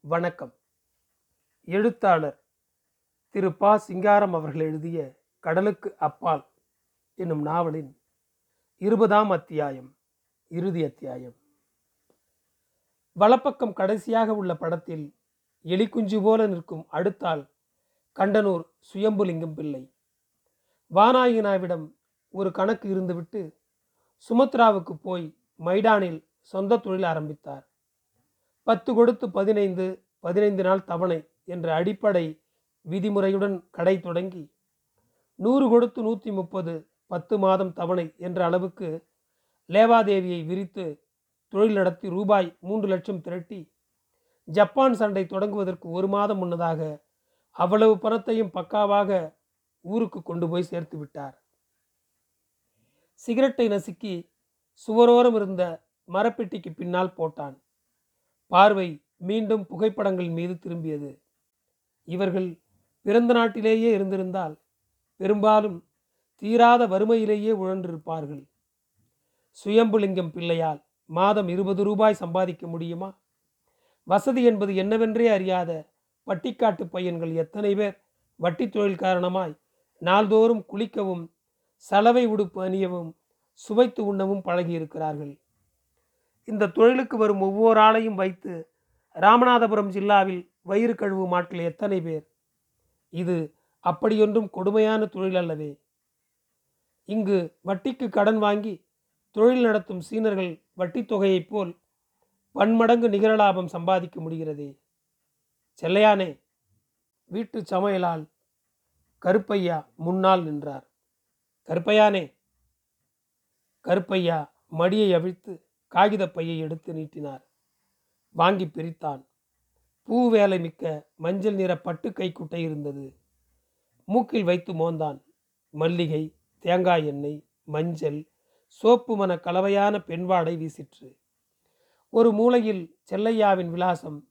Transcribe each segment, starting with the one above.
வணக்கம். எழுத்தாளர் திரு. ப. சிங்காரம் அவர்கள் எழுதிய கடலுக்கு அப்பால் என்னும் நாவலின் இருபதாம் அத்தியாயம் இறுதி அத்தியாயம். வலப்பக்கம் கடைசியாக உள்ள படத்தில் எலிக்குஞ்சு போல நிற்கும் அடுத்தாள் கண்டனூர் சுயம்புலிங்கம் பிள்ளை. வானாயினாவிடம் ஒரு கணக்கு இருந்துவிட்டு சுமத்ராவுக்கு போய் மைடானில் சொந்த தொழில் ஆரம்பித்தார். பத்து கொடுத்து பதினைந்து பதினைந்து நாள் தவணை என்ற அடிப்படை விதிமுறையுடன் கடை தொடங்கி நூறு கொடுத்து நூற்றி முப்பது பத்து மாதம் தவணை என்ற அளவுக்கு லேவாதேவியை விரித்து தொழில் நடத்தி ரூபாய் மூன்று லட்சம் திரட்டி ஜப்பான் சண்டை தொடங்குவதற்கு ஒரு மாதம் முன்னதாக அவ்வளவு பணத்தையும் பக்காவாக ஊருக்கு கொண்டு போய் சேர்த்து விட்டார். சிகரெட்டை நசுக்கி சுவரோரம் இருந்த மரப்பெட்டிக்கு பின்னால் போட்டான். பார்வை மீண்டும் புகைப்படங்கள் மீது திரும்பியது. இவர்கள் பிறந்த நாட்டிலேயே இருந்திருந்தால் பெரும்பாலும் தீராத வறுமையிலேயே உழன்றிருப்பார்கள். சுயம்புலிங்கம் பிள்ளையால் மாதம் இருபது ரூபாய் சம்பாதிக்க முடியுமா? வசதி என்பது என்னவென்றே அறியாத பட்டிக்காட்டு பையன்கள் எத்தனை பேர் வட்டி தொழில் காரணமாய் நாள்தோறும் குளிக்கவும் சலவை உடுப்பு அணியவும் சுவைத்து உண்ணவும் பழகியிருக்கிறார்கள். இந்த தொழிலுக்கு வரும் ஒவ்வொரு ஆளையும் வைத்து ராமநாதபுரம் ஜில்லாவில் வயிறு கழுவும் ஆட்கள் எத்தனை பேர்? இது அப்படியொன்றும் கொடுமையான தொழில் அல்லவே இங்கு வட்டிக்கு கடன் வாங்கி தொழில் நடத்தும் சீனர்கள் வட்டித் தொகையைப் போல் பன்மடங்கு நிகர லாபம் சம்பாதிக்க முடிகிறதே. செல்லையானே வீட்டு சமையலால் கருப்பையா முன்னால் நின்றார். கருப்பையானே கருப்பையா மடியை அவிழ்த்து காகித பையை எடுத்து நீட்டினார். வாங்கி பிரித்தான். பூ வேலை மிக்க மஞ்சள் நிற பட்டு கைக்குட்டை இருந்தது. மூக்கில் வைத்து மோந்தான். மல்லிகை தேங்காய் எண்ணெய் மஞ்சள் சோப்பு மன கலவையான பெண்வாடை வீசிற்று. ஒரு மூலையில் செல்லையாவின் விலாசம்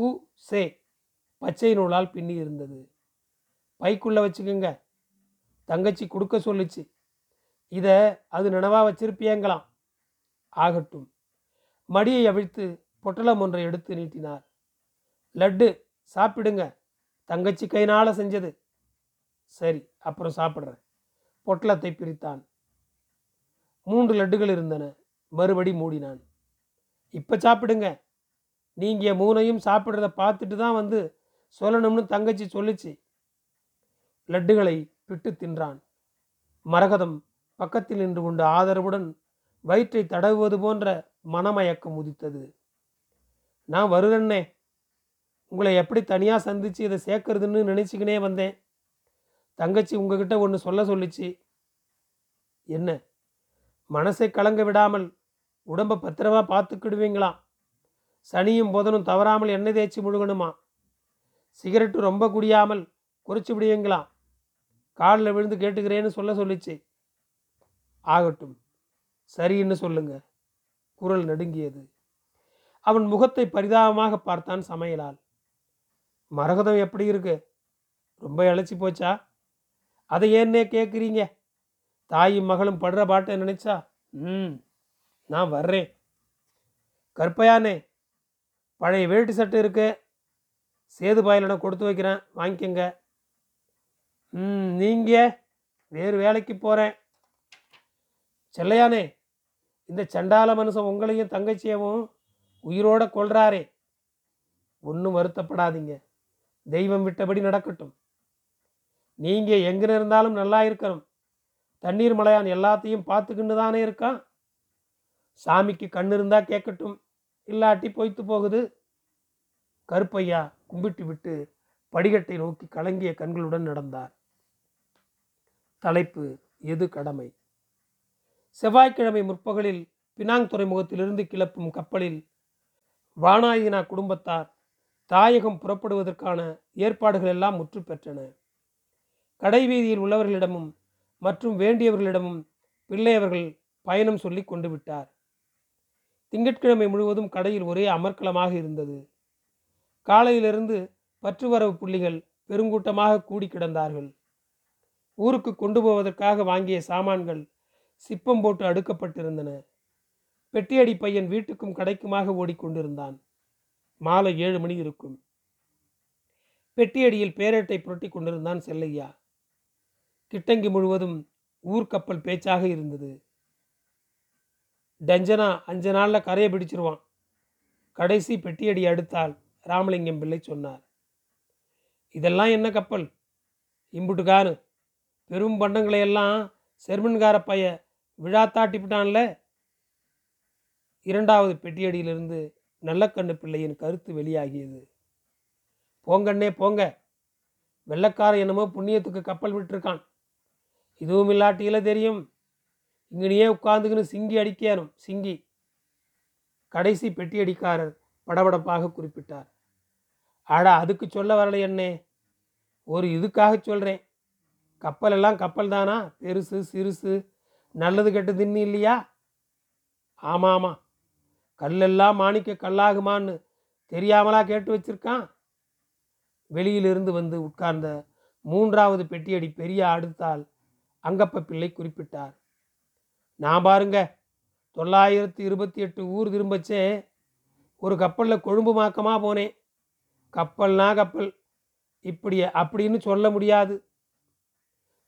கு சே பச்சை நூலால் பின்னி இருந்தது. பைக்குள்ள வச்சுக்கோங்க. தங்கச்சி கொடுக்க சொல்லுச்சு. இதை அது நினைவா வச்சிருப்பியங்களாம். ஆகட்டும். மடியை அவிழ்த்து பொட்டலம் ஒன்றை எடுத்து நீட்டினார். லட்டு சாப்பிடுங்க. தங்கச்சி கைனால செஞ்சது. சரி அப்புறம் சாப்பிட்றேன். பொட்டலத்தை பிரித்தான். மூன்று லட்டுகள் இருந்தன. மறுபடி மூடினான். இப்போ சாப்பிடுங்க. நீங்கள் மூணையும் சாப்பிட்றத பார்த்துட்டு தான் வந்து சொல்லணும்னு தங்கச்சி சொல்லுச்சு. லட்டுகளை பிட்டு தின்றான். மரகதம் பக்கத்தில் நின்று கொண்டு ஆதரவுடன் வயிற்றை தடவுவது போன்ற மனமயக்கம் உதித்தது. நான் வருகிறேன்னே உங்களை எப்படி தனியாக சந்தித்து இதை சேர்க்கறதுன்னு நினச்சிக்கினே வந்தேன். தங்கச்சி உங்ககிட்ட ஒன்று சொல்ல சொல்லிச்சு. என்ன? மனசை கலங்க விடாமல் உடம்பை பத்திரமா பார்த்துக்கிடுவீங்களாம் சனியும் புதனும் தவறாமல் எண்ணெய் தேய்ச்சி முழுகணுமா? சிகரெட்டு ரொம்ப குடியாமல் குறைச்சி விடுவீங்களாம் காலில் விழுந்து கேட்டுக்கிறேன்னு சொல்ல சொல்லிச்சு. ஆகட்டும். சரின்னு சொல்லுங்க. குரல் நடுங்கியது. அவன் முகத்தை பரிதாபமாக பார்த்தான் சமையலால். மரகதம் எப்படி இருக்கு? ரொம்ப இழைச்சி போச்சா? அதை ஏன்னே கேட்குறீங்க தாயும் மகளும் படுற பாட்டை நினைச்சா? ம் நான் வர்றேன். கற்பையானே பழைய வேட்டி சட்டை இருக்கு. சேது பாயிலிடம் கொடுத்து வைக்கிறேன் வாங்கிக்கங்க. ம் நீங்கள் வேறு வேலைக்கு போகிறேன் செல்லையானே இந்த சண்டால மனுஷன் உங்களையும் தங்கச்சியவும் உயிரோட கொள்றாரே ஒன்றும் வருத்தப்படாதீங்க. தெய்வம் விட்டபடி நடக்கட்டும். நீங்கள் எங்கே இருந்தாலும் நல்லா இருக்கணும். தண்ணீர் மலையான் எல்லாத்தையும் பார்த்துக்கின்னு தானே இருக்கான் சாமிக்கு கண் இருந்தா கேட்கட்டும். இல்லாட்டி பொய்த்து போகுது. கருப்பையா கும்பிட்டு விட்டு படிகட்டை நோக்கி கலங்கிய கண்களுடன் நடந்தார். தலைப்பு எது கடமை? செவ்வாய்க்கிழமை முற்பகலில் பினாங் துறைமுகத்திலிருந்து கிளப்பும் கப்பலில் வானாயினா குடும்பத்தார் தாயகம் புறப்படுவதற்கான ஏற்பாடுகள் எல்லாம் முற்று பெற்றன கடைவீதியில் உள்ளவர்களிடமும் மற்றும் வேண்டியவர்களிடமும் பிள்ளையவர்கள் பயணம் சொல்லி கொண்டு விட்டார். திங்கட்கிழமை முழுவதும் கடையில் ஒரே அமர்க்கலமாக இருந்தது. காலையிலிருந்து பற்றுவரவு புள்ளிகள் பெருங்கூட்டமாக கூடி கிடந்தார்கள். ஊருக்கு கொண்டு போவதற்காக வாங்கிய சாமான்கள் சிப்பம் போட்டு அடுக்கப்பட்டிருந்தன. பெட்டியடி பையன் வீட்டுக்கும் கடைக்குமாக ஓடிக்கொண்டிருந்தான். மாலை ஏழு மணி இருக்கும். பெட்டியடியில் பேரட்டை புரட்டி கொண்டிருந்தான் செல்லையா. கிட்டங்கி முழுவதும் ஊர்க்கப்பல் பேச்சாக இருந்தது. டஞ்சனா அஞ்சு நாளில் கரையை பிடிச்சிருவான். கடைசி பெட்டியடி அடுத்தால் ராமலிங்கம் பிள்ளை சொன்னார். இதெல்லாம் என்ன கப்பல்? இம்புட்டுக்காரு பெரும் பண்டங்களையெல்லாம் செர்மன்கார பைய விழா தாட்டிவிட்டான்ல இரண்டாவது பெட்டியடியிலிருந்து நல்லக்கண்ணு பிள்ளையின் கருத்து வெளியாகியது. போங்கண்ணே போங்க. வெள்ளக்கார என்னமோ புண்ணியத்துக்கு கப்பல் விட்டுருக்கான். இதுவும் இல்லாட்டியில தெரியும். இங்கனையே உட்காந்துக்கின்னு சிங்கி அடிக்கணும் சிங்கி. கடைசி பெட்டியடிக்காரர் படபடப்பாக குறிப்பிட்டார். ஆடா அதுக்கு சொல்ல வரல என்னே ஒரு இதுக்காக சொல்கிறேன் கப்பல் எல்லாம் கப்பல் தானா பெருசு சிறுசு. நல்லது கெட்டதுன்னு இல்லையா? ஆமாம் ஆமாம் கல்லெல்லாம் மாணிக்க கல்லாகுமான்னு தெரியாமலா கேட்டு வச்சிருக்கான். வெளியிலிருந்து வந்து உட்கார்ந்த மூன்றாவது பெட்டியடி பெரிய அடுத்தால் அங்கப்ப பிள்ளை குறிப்பிட்டார். நான் பாருங்க தொள்ளாயிரத்தி இருபத்தி எட்டு ஊர் திரும்பச்சே. ஒரு கப்பலில் கொழும்பு மாக்கமாக போனேன். கப்பல்னா கப்பல். இப்படி அப்படின்னு சொல்ல முடியாது.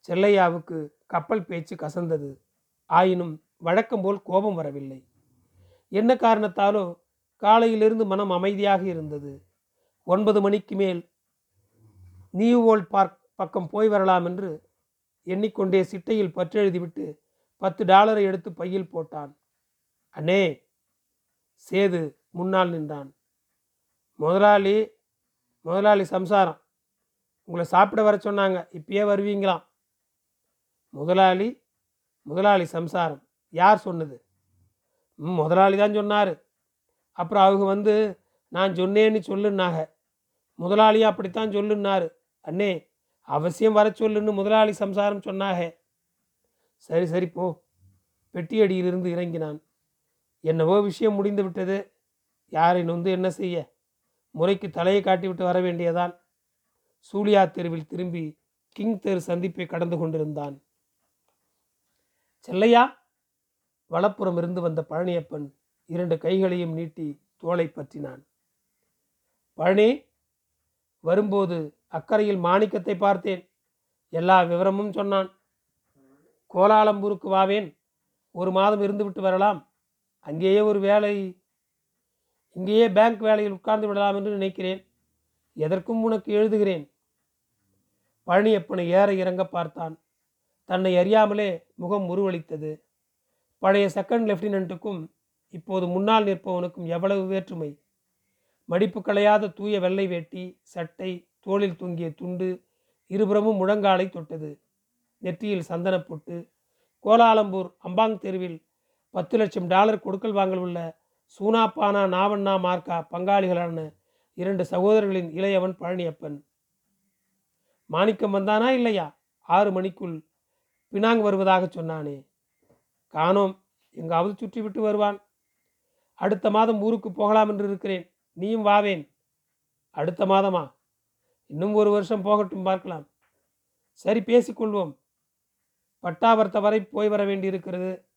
செல்லையாவுக்கு கப்பல் பேச்சு கசந்தது. ஆயினும் வழக்கம் போல் கோபம் வரவில்லை. என்ன காரணத்தாலோ காலையிலிருந்து மனம் அமைதியாக இருந்தது. ஒன்பது மணிக்கு மேல் நியூ வேர்ல்ட் பார்க் பக்கம் போய் வரலாம் என்று எண்ணிக்கொண்டே சிட்டையில் பற்றெழுதிவிட்டு பத்து டாலரை எடுத்து பையில் போட்டான். அண்ணே சேது முன்னால் நின்றான். முதலாளி முதலாளி சம்சாரம். உங்களை சாப்பிட வர சொன்னாங்க இப்பயே வருவீங்களாம். முதலாளி முதலாளி சம்சாரம். யார் சொன்னது? முதலாளி தான் சொன்னார். அப்புறம் அவங்க வந்து நான் சொன்னேன்னு சொல்லுன்னாக முதலாளியும் அப்படித்தான் சொல்லுன்னாரு. அண்ணே அவசியம் வர சொல்லுன்னு முதலாளி சம்சாரம் சொன்னாக சரி சரி போ. பெட்டியடியிலிருந்து இறங்கினான். என்னவோ விஷயம் முடிந்து விட்டது. யாரை நொந்து என்ன செய்ய? முறைக்கு தலையை காட்டிவிட்டு வர வேண்டியதான் சூலியா தெருவில் திரும்பி கிங் தெரு சந்திப்பை கடந்து கொண்டிருந்தான். செல்லையா? வலப்புறம் இருந்து வந்த பழனியப்பன் இரண்டு கைகளையும் நீட்டி தோலை பற்றினான். பழனி வரும்போது அக்கறையில் மாணிக்கத்தை பார்த்தேன். எல்லா விவரமும் சொன்னான். கோலாலம்பூருக்கு வாவேன். ஒரு மாதம் இருந்துவிட்டு வரலாம். அங்கேயே ஒரு வேலை இங்கேயே பேங்க் வேலையில் உட்கார்ந்து விடலாம் என்று நினைக்கிறேன். எதற்கும் உனக்கு எழுதுகிறேன். பழனியப்பனை ஏற இறங்க பார்த்தான். தன்னை அறியாமலே முகம் உருவளித்தது. பழைய செகண்ட் லெப்டினண்ட்டுக்கும் இப்போது முன்னால் நிற்பவனுக்கும் எவ்வளவு வேற்றுமை? மடிப்பு களையாத தூய வெள்ளை வேட்டி சட்டை தோளில் தொங்கிய துண்டு இருபுறமும் முழங்காலை தொட்டது. நெற்றியில் சந்தனப்பொட்டு கோலாலம்பூர் அம்பாங் தெருவில் பத்து லட்சம் டாலர் கொடுக்கல் வாங்கல் உள்ள சூனாப்பானா நாவண்ணா மார்க்கா பங்காளிகளான இரண்டு சகோதரர்களின் இளையவன் பழனியப்பன். மாணிக்கம் வந்தானா இல்லையா? ஆறு மணிக்குள் பினாங் வருவதாக சொன்னானே. காணோம் எங்காவது சுற்றி விட்டு வருவான். அடுத்த மாதம் ஊருக்கு போகலாம் என்று இருக்கிறேன். நீயும் வாவேன். அடுத்த மாதமா? இன்னும் ஒரு வருஷம் போகட்டும் பார்க்கலாம். சரி பேசிக்கொள்வோம் பட்டாபர்த்த வரை போய் வர வேண்டியிருக்கிறது.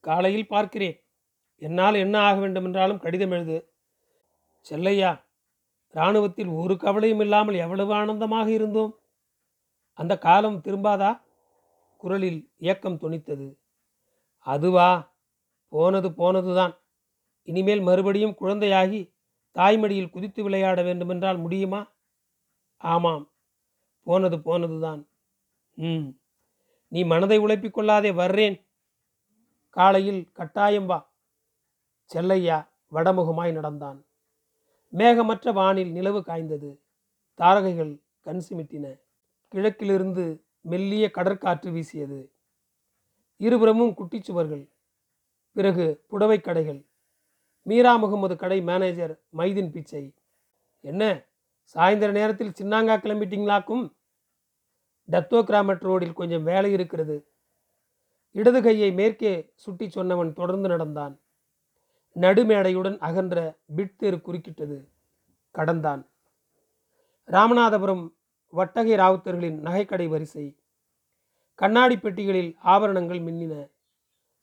காலையில் பார்க்கிறேன். என்னால் என்ன ஆக வேண்டும் என்றாலும் கடிதம் எழுது. செல்லையா இராணுவத்தில் ஒரு கவலையும் இல்லாமல் எவ்வளவு ஆனந்தமாக இருந்தோம். அந்த காலம் திரும்பாதா? குரலில் ஏக்கம் துணித்தது அதுவா? போனது போனதுதான். இனிமேல் மறுபடியும் குழந்தையாகி தாய்மடியில் குதித்து விளையாட வேண்டுமென்றால் முடியுமா? ஆமாம். போனது போனதுதான். ம். நீ மனதை உழைப்பிக் கொள்ளாதே வர்றேன். காலையில் கட்டாயம் வா. செல்லையா? வடமுகமாய் நடந்தான். மேகமற்ற வானில் நிலவு காய்ந்தது. தாரகைகள் கண் சிமிட்டின. கிழக்கிலிருந்து மெல்லிய கடற்காற்று வீசியது. இருபுறமும் குட்டிச்சுவர்கள். பிறகு புடவை கடைகள். மீரா முகமது கடை மேனேஜர் மைதின் பிச்சை. என்ன சாயந்தர நேரத்தில் சின்னாங்கா கிளம்பிட்டீங்களாக்கும்? டத்தோ கிராமட் ரோடில் கொஞ்சம் வேலை இருக்கிறது. இடது கையை மேற்கே சுட்டி சொன்னவன் தொடர்ந்து நடந்தான். நடுமேடையுடன் அகன்ற பிட் தெரு குறுக்கிட்டது. கடந்தான். ராமநாதபுரம் வட்டகை ராவுத்தர்களின் நகைக்கடை வரிசை. கண்ணாடி பெட்டிகளில் ஆபரணங்கள் மின்னின.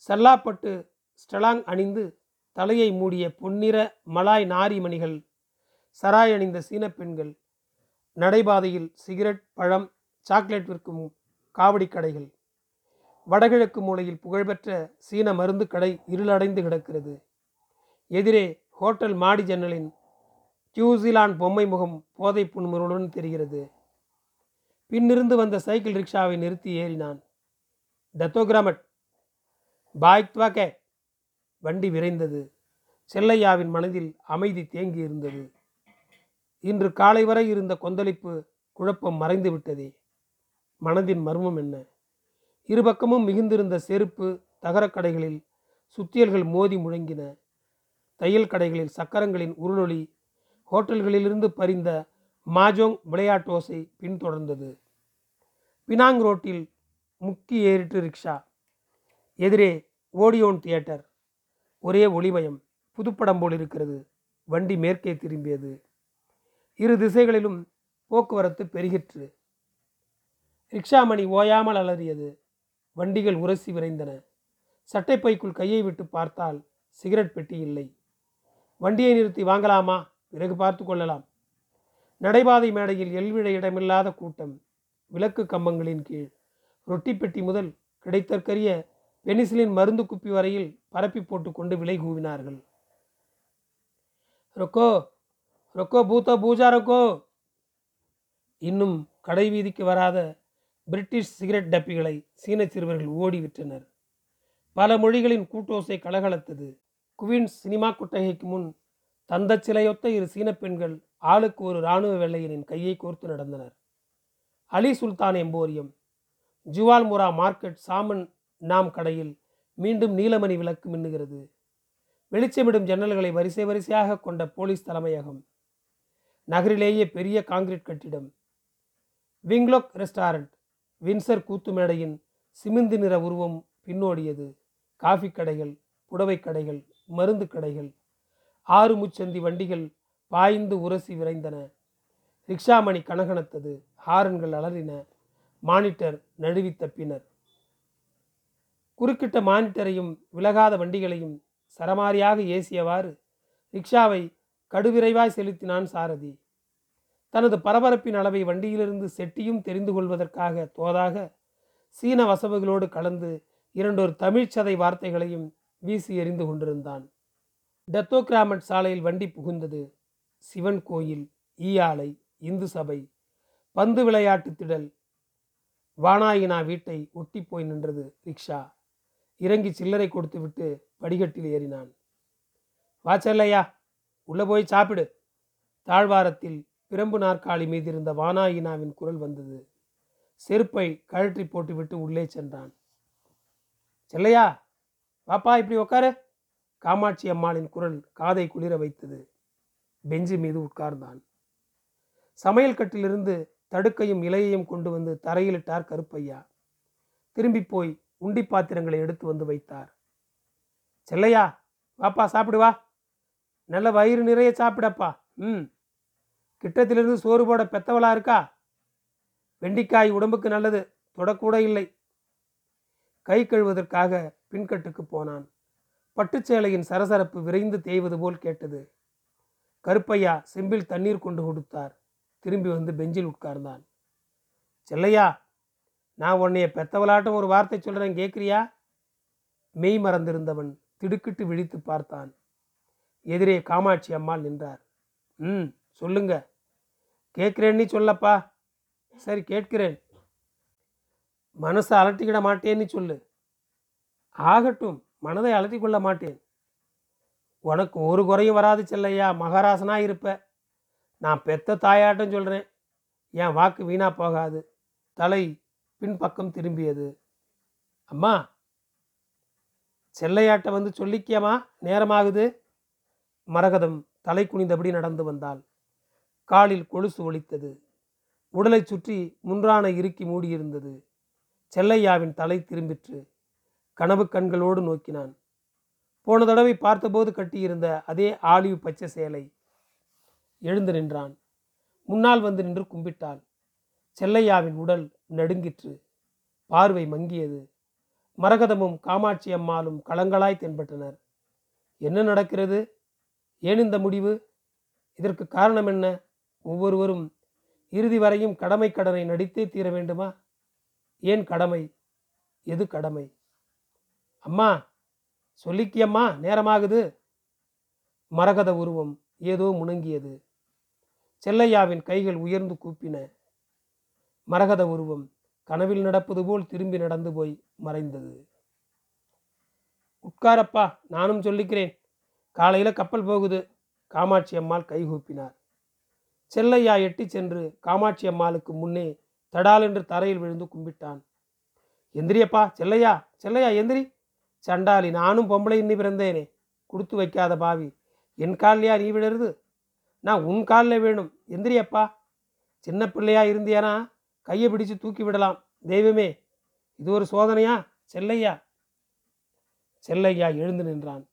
சல்லாப்பட்டு ஸ்டலாங் அணிந்து தலையை மூடிய பொன்னிற மலாய் நாரி மணிகள் சராய் அணிந்த சீனப் பெண்கள் நடைபாதையில் சிகரெட் பழம் சாக்லேட் விற்கும் காவடி கடைகள். வடகிழக்கு மூலையில் புகழ்பெற்ற சீன மருந்து கடை இருளடைந்து கிடக்கிறது. எதிரே ஹோட்டல் மாடி ஜன்னலின் நியூசிலாந்து பொம்மை முகம் போதை புன்முருளுடன் தெரிகிறது. பின்னிருந்து வந்த சைக்கிள் ரிக்ஷாவை நிறுத்தி ஏறினான். டத்தோகிராமட் பாய்த்வா கே வண்டி விரைந்தது. செல்லையாவின் மனதில் அமைதி தேங்கி இருந்தது. இன்று காலை வரை இருந்த கொந்தளிப்பு குழப்பம் மறைந்து விட்டதே. மனதின் மர்மம் என்ன? இருபக்கமும் மிகுந்திருந்த செருப்பு தகரக் கடைகளில் சுத்தியல்கள் மோதி முழங்கின. தையல் கடைகளில் சக்கரங்களின் உருளொளி ஹோட்டல்களிலிருந்து பறிந்த மாஜோங் விளையாட்டோசை பின்தொடர்ந்தது. பினாங் ரோட்டில் முக்கி ஏறிட்டு ரிக்ஷா. எதிரே ஓடியோன் தியேட்டர். ஒரே ஒளிமயம். புதுப்படம் போல் இருக்கிறது வண்டி மேற்கே திரும்பியது. இரு திசைகளிலும் போக்குவரத்து பெருகிற்று. ரிக்ஷா மணி ஓயாமல் அலறியது. வண்டிகள் உரசி விரைந்தன. சட்டைப்பைக்குள் கையை விட்டு பார்த்தால் சிகரெட் பெட்டி இல்லை. வண்டியை நிறுத்தி வாங்கலாமா? பிறகு பார்த்து கொள்ளலாம். நடைபாதை மேடையில் எல்விழ இடமில்லாத கூட்டம் விளக்கு கம்பங்களின் கீழ். ரொட்டி பெட்டி முதல் கிடைத்தற்கரிய பெனிசிலின் மருந்து குப்பி வரையில் பரப்பி போட்டுக்கொண்டு விலை கூவினார்கள். ரொக்கோ ரொக்கோ பூத்தோ பூஜா ரொக்கோ. இன்னும் கடை வீதிக்கு வராத பிரிட்டிஷ் சிகரெட் டப்பிகளை சீன சிறுவர்கள் ஓடி விற்றனர். பல மொழிகளின் கூட்டோசை கலகலத்தது. குவின்ஸ் சினிமா கொட்டகைக்கு முன் தந்த சிலையொத்த இரு சீன பெண்கள் ஆளுக்கு ஒரு இராணுவ வெள்ளையனின் கையை கோர்த்து நடந்தனர். அலி சுல்தான் எம்போரியம் ஜுவால்முரா மார்க்கெட் சாமன் நாம் கடையில் மீண்டும் நீலமணி விளக்கு மின்னுகிறது. வெளிச்சமிடும் ஜன்னல்களை வரிசை வரிசையாக கொண்ட போலீஸ் தலைமையகம் நகரிலேயே பெரிய காங்கிரீட் கட்டிடம் விங்லோக் ரெஸ்டாரண்ட் வின்சர் கூத்து மேடையின் சிமிந்து நிற உருவம் பின்னோடியது காஃபி கடைகள் புடவை கடைகள் மருந்து கடைகள் ஆறு முச்சந்தி வண்டிகள் பாய்ந்து உரசி விரைந்தன. ரிக்ஷா மணி கனகனத்தது. ஹாரன்கள் அலறின. மானிட்டர் நழுவி தப்பினர் குறுக்கிட்ட மானிட்டரையும் விலகாத வண்டிகளையும் சரமாரியாக ஏசியவாறு ரிக்ஷாவை கடுவிரைவாய் செலுத்தினான் சாரதி. தனது பரபரப்பின் அளவை வண்டியிலிருந்து செட்டியும் தெரிந்து கொள்வதற்காக தோதாக சீன வசவுகளோடு கலந்து இரண்டொரு தமிழ்ச்சதை வார்த்தைகளையும் வீசி எறிந்து கொண்டிருந்தான். டெத்தோகிராமட் சாலையில் வண்டி புகுந்தது. சிவன் கோயில் ஈயாலை இந்து சபை பந்து விளையாட்டு திடல் வானாயினா வீட்டை ஒட்டி போய் நின்றது ரிக்ஷா. இறங்கி சில்லறை கொடுத்துவிட்டு படிகட்டில் ஏறினான். வாச்சல்லையா உள்ளே போய் சாப்பிடு. தாழ்வாரத்தில் பிரம்பு நாற்காலி மீது இருந்த வானாயினாவின் குரல் வந்தது. செருப்பை கழற்றி போட்டுவிட்டு உள்ளே சென்றான். செல்லையா பாப்பா இப்படி உட்காரு காமாட்சி அம்மாளின் குரல் காதை குளிர வைத்தது. பெஞ்சு மீது உட்கார்ந்தான். சமையல் கட்டிலிருந்து தடுக்கையும் இலையையும் கொண்டு வந்து தரையிலிட்டார் கருப்பையா. திரும்பி போய் உண்டி பாத்திரங்களை எடுத்து வந்து வைத்தார். செல்லையா வாப்பா சாப்பிடு வா. நல்ல வயிறு நிறைய சாப்பிடப்பா. ம். கிட்டத்திலிருந்து சோறு போட பெத்தவளா இருக்கா? வெண்டிக்காய் உடம்புக்கு நல்லது தொடக்கூட இல்லை. கை கழுவதற்காக பின்கட்டுக்கு போனான். பட்டுச்சேலையின் சரசரப்பு விரைந்து தேய்வது போல் கேட்டது. கருப்பையா செம்பில் தண்ணீர் கொண்டு கொடுத்தார். திரும்பி வந்து பெஞ்சில் உட்கார்ந்தான். செல்லையா நான் உன்னைய பெத்தவளாட்டம் ஒரு வார்த்தை சொல்கிறேன் கேட்குறியா மெய் மறந்திருந்தவன் திடுக்கிட்டு விழித்து பார்த்தான். எதிரே காமாட்சி அம்மாள் நின்றார். ம் சொல்லுங்க. கேட்குறேன்னு சொல்லப்பா. சரி கேட்கிறேன். மனசை அலட்டிக்கிட மாட்டேன்னு சொல்லு. ஆகட்டும் மனதை அலட்டி கொள்ள மாட்டேன். உனக்கு ஒரு குறையும் வராது செல்லையா மகாராசனாக இருப்ப. நான் பெத்த தாயாட்டம் சொல்கிறேன் என் வாக்கு வீணாக போகாது. தலை பின்பக்கம் திரும்பியது. அம்மா செல்லையாட்ட வந்து சொல்லிக்கியம்மா நேரமாகுது. மரகதம் தலை குனிந்தபடி நடந்து வந்தாள். காலில் கொலுசு ஒலித்தது. உடலை சுற்றி முன்றான இறுக்கி மூடியிருந்தது. செல்லையாவின் தலை திரும்பிற்று. கனவு கண்களோடு நோக்கினான். போன தடவை பார்த்தபோது கட்டியிருந்த அதே ஆலிவ் பச்சை சேலை. எழுந்து நின்றான். முன்னால் வந்து நின்று கும்பிட்டாள். செல்லையாவின் உடல் நடுங்கிற்று. பார்வை மங்கியது. மரகதமும் காமாட்சி அம்மாளும் களங்களாய் தென்பட்டனர். என்ன நடக்கிறது? ஏன் இந்த முடிவு? இதற்கு காரணம் என்ன? ஒவ்வொருவரும் இறுதி வரையும் கடமை கடனை நடித்தே தீர வேண்டுமா? ஏன் கடமை? எது கடமை? அம்மா சொல்லிக்கியம்மா நேரமாகுது. மரகத உருவம் ஏதோ முணங்கியது. செல்லையாவின் கைகள் உயர்ந்து கூப்பின. மரகத உருவம் கனவில் நடப்பது போல் திரும்பி நடந்து போய் மறைந்தது. உட்காரப்பா நானும் சொல்லிக்கிறேன். காலையில் கப்பல் போகுது. காமாட்சி அம்மாள் கைகூப்பினார் செல்லையா எட்டி சென்று காமாட்சி அம்மாளுக்கு முன்னே தடாலென்று தரையில் விழுந்து கும்பிட்டான். எந்திரியப்பா செல்லையா செல்லையா எந்திரி. சண்டாளி நானும் பொம்பளை இன்னி பிறந்தேனே. கொடுத்து வைக்காத பாவி. என் கால்லையா நீ விழுறது? நான் உன் காலில் வேணும் எந்திரியப்பா. சின்ன பிள்ளையா இருந்தியானா கையை பிடிச்சு தூக்கி விடலாம். தெய்வமே இது ஒரு சோதனையா? செல்லையா? செல்லையா எழுந்து நின்றான்.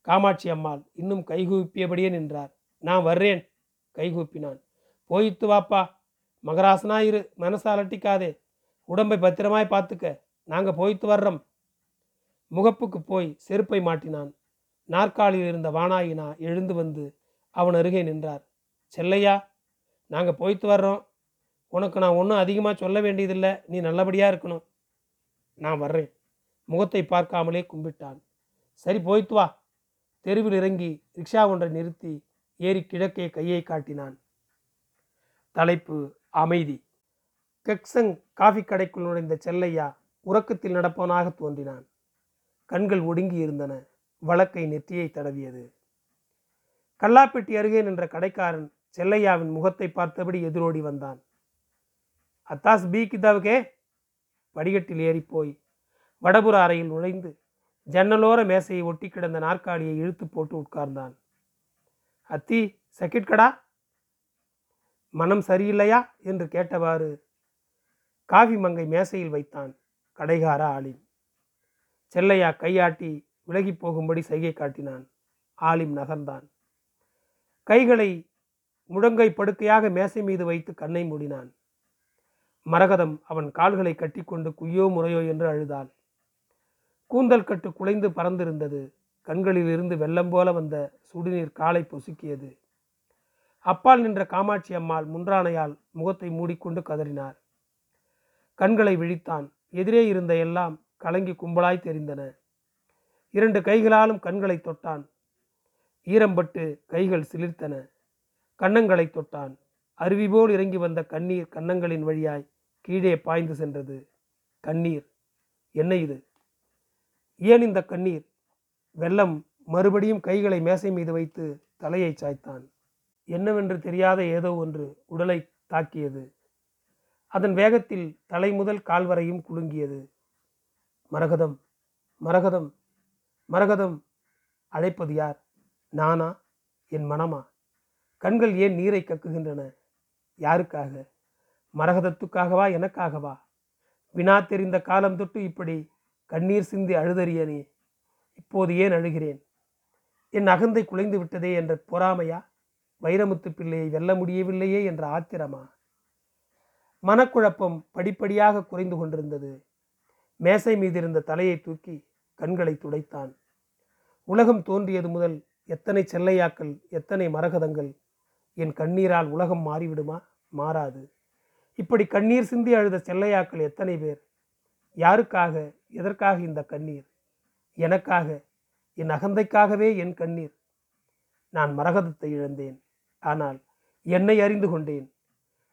காமாட்சி அம்மாள் இன்னும் கைகூப்பியபடியே நின்றார். நான் வர்றேன் கைகூப்பினான். போயித்து வாப்பா. மகராசனா இரு. மனசை அலட்டிக்காதே. உடம்பை பத்திரமாய் பார்த்துக்க. நாங்கள் போயித்து வர்றோம். முகப்புக்கு போய் செருப்பை மாட்டினான். நாற்காலியில் இருந்த வானாயினா எழுந்து வந்து அவன் அருகே நின்றார். செல்லையா நாங்கள் போய்த்து வர்றோம். உனக்கு நான் ஒன்றும் அதிகமாக சொல்ல வேண்டியதில்லை. நீ நல்லபடியாக இருக்கணும். நான் வர்றேன். முகத்தை பார்க்காமலே கும்பிட்டான். சரி போய்த்து வா. தெருவில் இறங்கி ரிக்ஷா ஒன்றை நிறுத்தி ஏறி கிழக்கே கையை காட்டினான். தலைப்பு அமைதி. கெக்சங் காஃபி கடைக்குள் நுழைந்த செல்லையா உறக்கத்தில் நடப்பவனாக தோன்றினான். கண்கள் ஒடுங்கி இருந்தன வழக்கை நெற்றியை தடவியது. கல்லாப்பெட்டி அருகே நின்ற கடைக்காரன் செல்லையாவின் முகத்தை பார்த்தபடி எதிரோடி வந்தான். அத்தாஸ் பி. கிதாவுக்கே? வடிகட்டில் ஏறிப்போய் வடபுற அறையில் நுழைந்து ஜன்னலோர மேசையை ஒட்டி கிடந்த நாற்காலியை இழுத்து போட்டு உட்கார்ந்தான். அத்தி செக்கிட்கடா மனம் சரியில்லையா? என்று கேட்டவாறு காவி மங்கை மேசையில் வைத்தான் கடைகார ஆளின். செல்லையா கையாட்டி விலகி போகும்படி சைகை காட்டினான். ஆலிம் நகர்ந்தான். கைகளை முழங்கை படுக்கையாக மேசை மீது வைத்து கண்ணை மூடினான். மரகதம் அவன் கால்களை கட்டிக்கொண்டு குய்யோ முறையோ என்று அழுதாள் கூந்தல் கட்டு குலைந்து பறந்திருந்தது. கண்களில் இருந்து வெள்ளம் போல வந்த சுடுநீர் காலை பொசுக்கியது. அப்பால் நின்ற காமாட்சி அம்மாள் முன்றானையால் முகத்தை மூடிக்கொண்டு கதறினார் கண்களை விழித்தான். எதிரே இருந்த எல்லாம் கலங்கி கும்பலாய் தெரிந்தன. இரண்டு கைகளாலும் கண்களை தொட்டான். ஈரம்பட்டு கைகள் சிலிர்த்தன. கன்னங்களை தொட்டான். அருவி போல் இறங்கி வந்த கண்ணீர் கன்னங்களின் வழியாய் கீழே பாய்ந்து சென்றது. கண்ணீர். என்ன இது? ஏன் இந்த கண்ணீர்? வெள்ளம் மறுபடியும் கைகளை மேசை மீது வைத்து தலையை சாய்த்தான். என்னவென்று தெரியாத ஏதோ ஒன்று உடலை தாக்கியது. அதன் வேகத்தில் தலை முதல் கால் வரையும் குலுங்கியது. மரகதம் மரகதம் மரகதம். அழைப்பது யார்? நானா? என் மனமா? கண்கள் ஏன் நீரை கக்குகின்றன? யாருக்காக? மரகதத்துக்காகவா எனக்காகவா? வினா தெரிந்த காலம் தொட்டு இப்படி கண்ணீர் சிந்தி அழுதறியனே இப்போது ஏன் அழுகிறேன்? என் அகந்தை குலைந்து விட்டதே என்ற பொறாமையா? வைரமுத்து பிள்ளையை வெல்ல முடியவில்லையே என்ற ஆத்திரமா? மனக்குழப்பம் படிப்படியாக குறைந்து கொண்டிருந்தது. மேசை மீதிருந்த தலையை தூக்கி கண்களை துடைத்தான். உலகம் தோன்றியது முதல் எத்தனை செல்லையாக்கள் எத்தனை மரகதங்கள் என் கண்ணீரால் உலகம் மாறிவிடுமா? மாறாது. இப்படி கண்ணீர் சிந்தி அழுத செல்லையாக்கள் எத்தனை பேர்? யாருக்காக எதற்காக இந்த கண்ணீர்? எனக்காக என் அகந்தைக்காகவே என் கண்ணீர். நான் மரகதத்தை இழந்தேன். ஆனால் என்னை அறிந்து கொண்டேன்.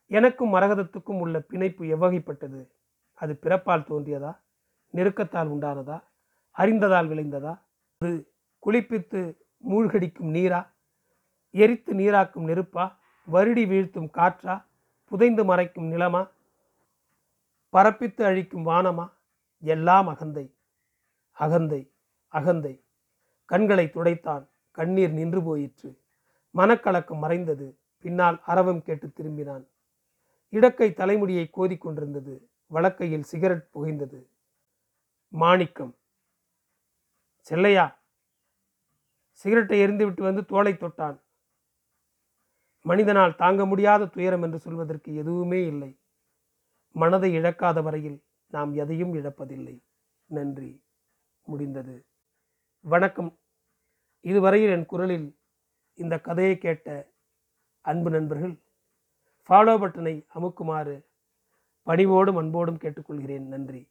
எனக்கும் மரகதத்துக்கும் உள்ள பிணைப்பு எவ்வகைப்பட்டது? அது பிறப்பால் தோன்றியதா? நெருக்கத்தால் உண்டானதா? அறிந்ததால் விளைந்ததா? அது குளிப்பித்து மூழ்கடிக்கும் நீரா? எரித்து நீராக்கும் நெருப்பா? வருடி வீழ்த்தும் காற்றா? புதைந்து மறைக்கும் நிலமா? பரப்பித்து அழிக்கும் வானமா? எல்லாம் அகந்தை. அகந்தை அகந்தை. கண்களை துடைத்தான் கண்ணீர் நின்று போயிற்று. மனக்கலக்கம் மறைந்தது. பின்னால் அரவம் கேட்டு திரும்பினான். இடக்கை தலைமுடியை கோதிக்கொண்டிருந்தது வழக்கையில் சிகரெட் புகைந்தது. மாணிக்கம். செல்லையா? சிகரெட்டை எரிந்துவிட்டு வந்து தோலை தொட்டான். மனிதனால் தாங்க முடியாத துயரம் என்று சொல்வதற்கு எதுவுமே இல்லை. மனதை இழக்காத வரையில் நாம் எதையும் இழப்பதில்லை. நன்றி. முடிந்தது. வணக்கம். இதுவரையில் என் குரலில் இந்த கதையை கேட்ட அன்பு நண்பர்கள் ஃபாலோ பட்டனை அமுக்குமாறு பணிவோடும் அன்போடும் கேட்டுக்கொள்கிறேன். நன்றி.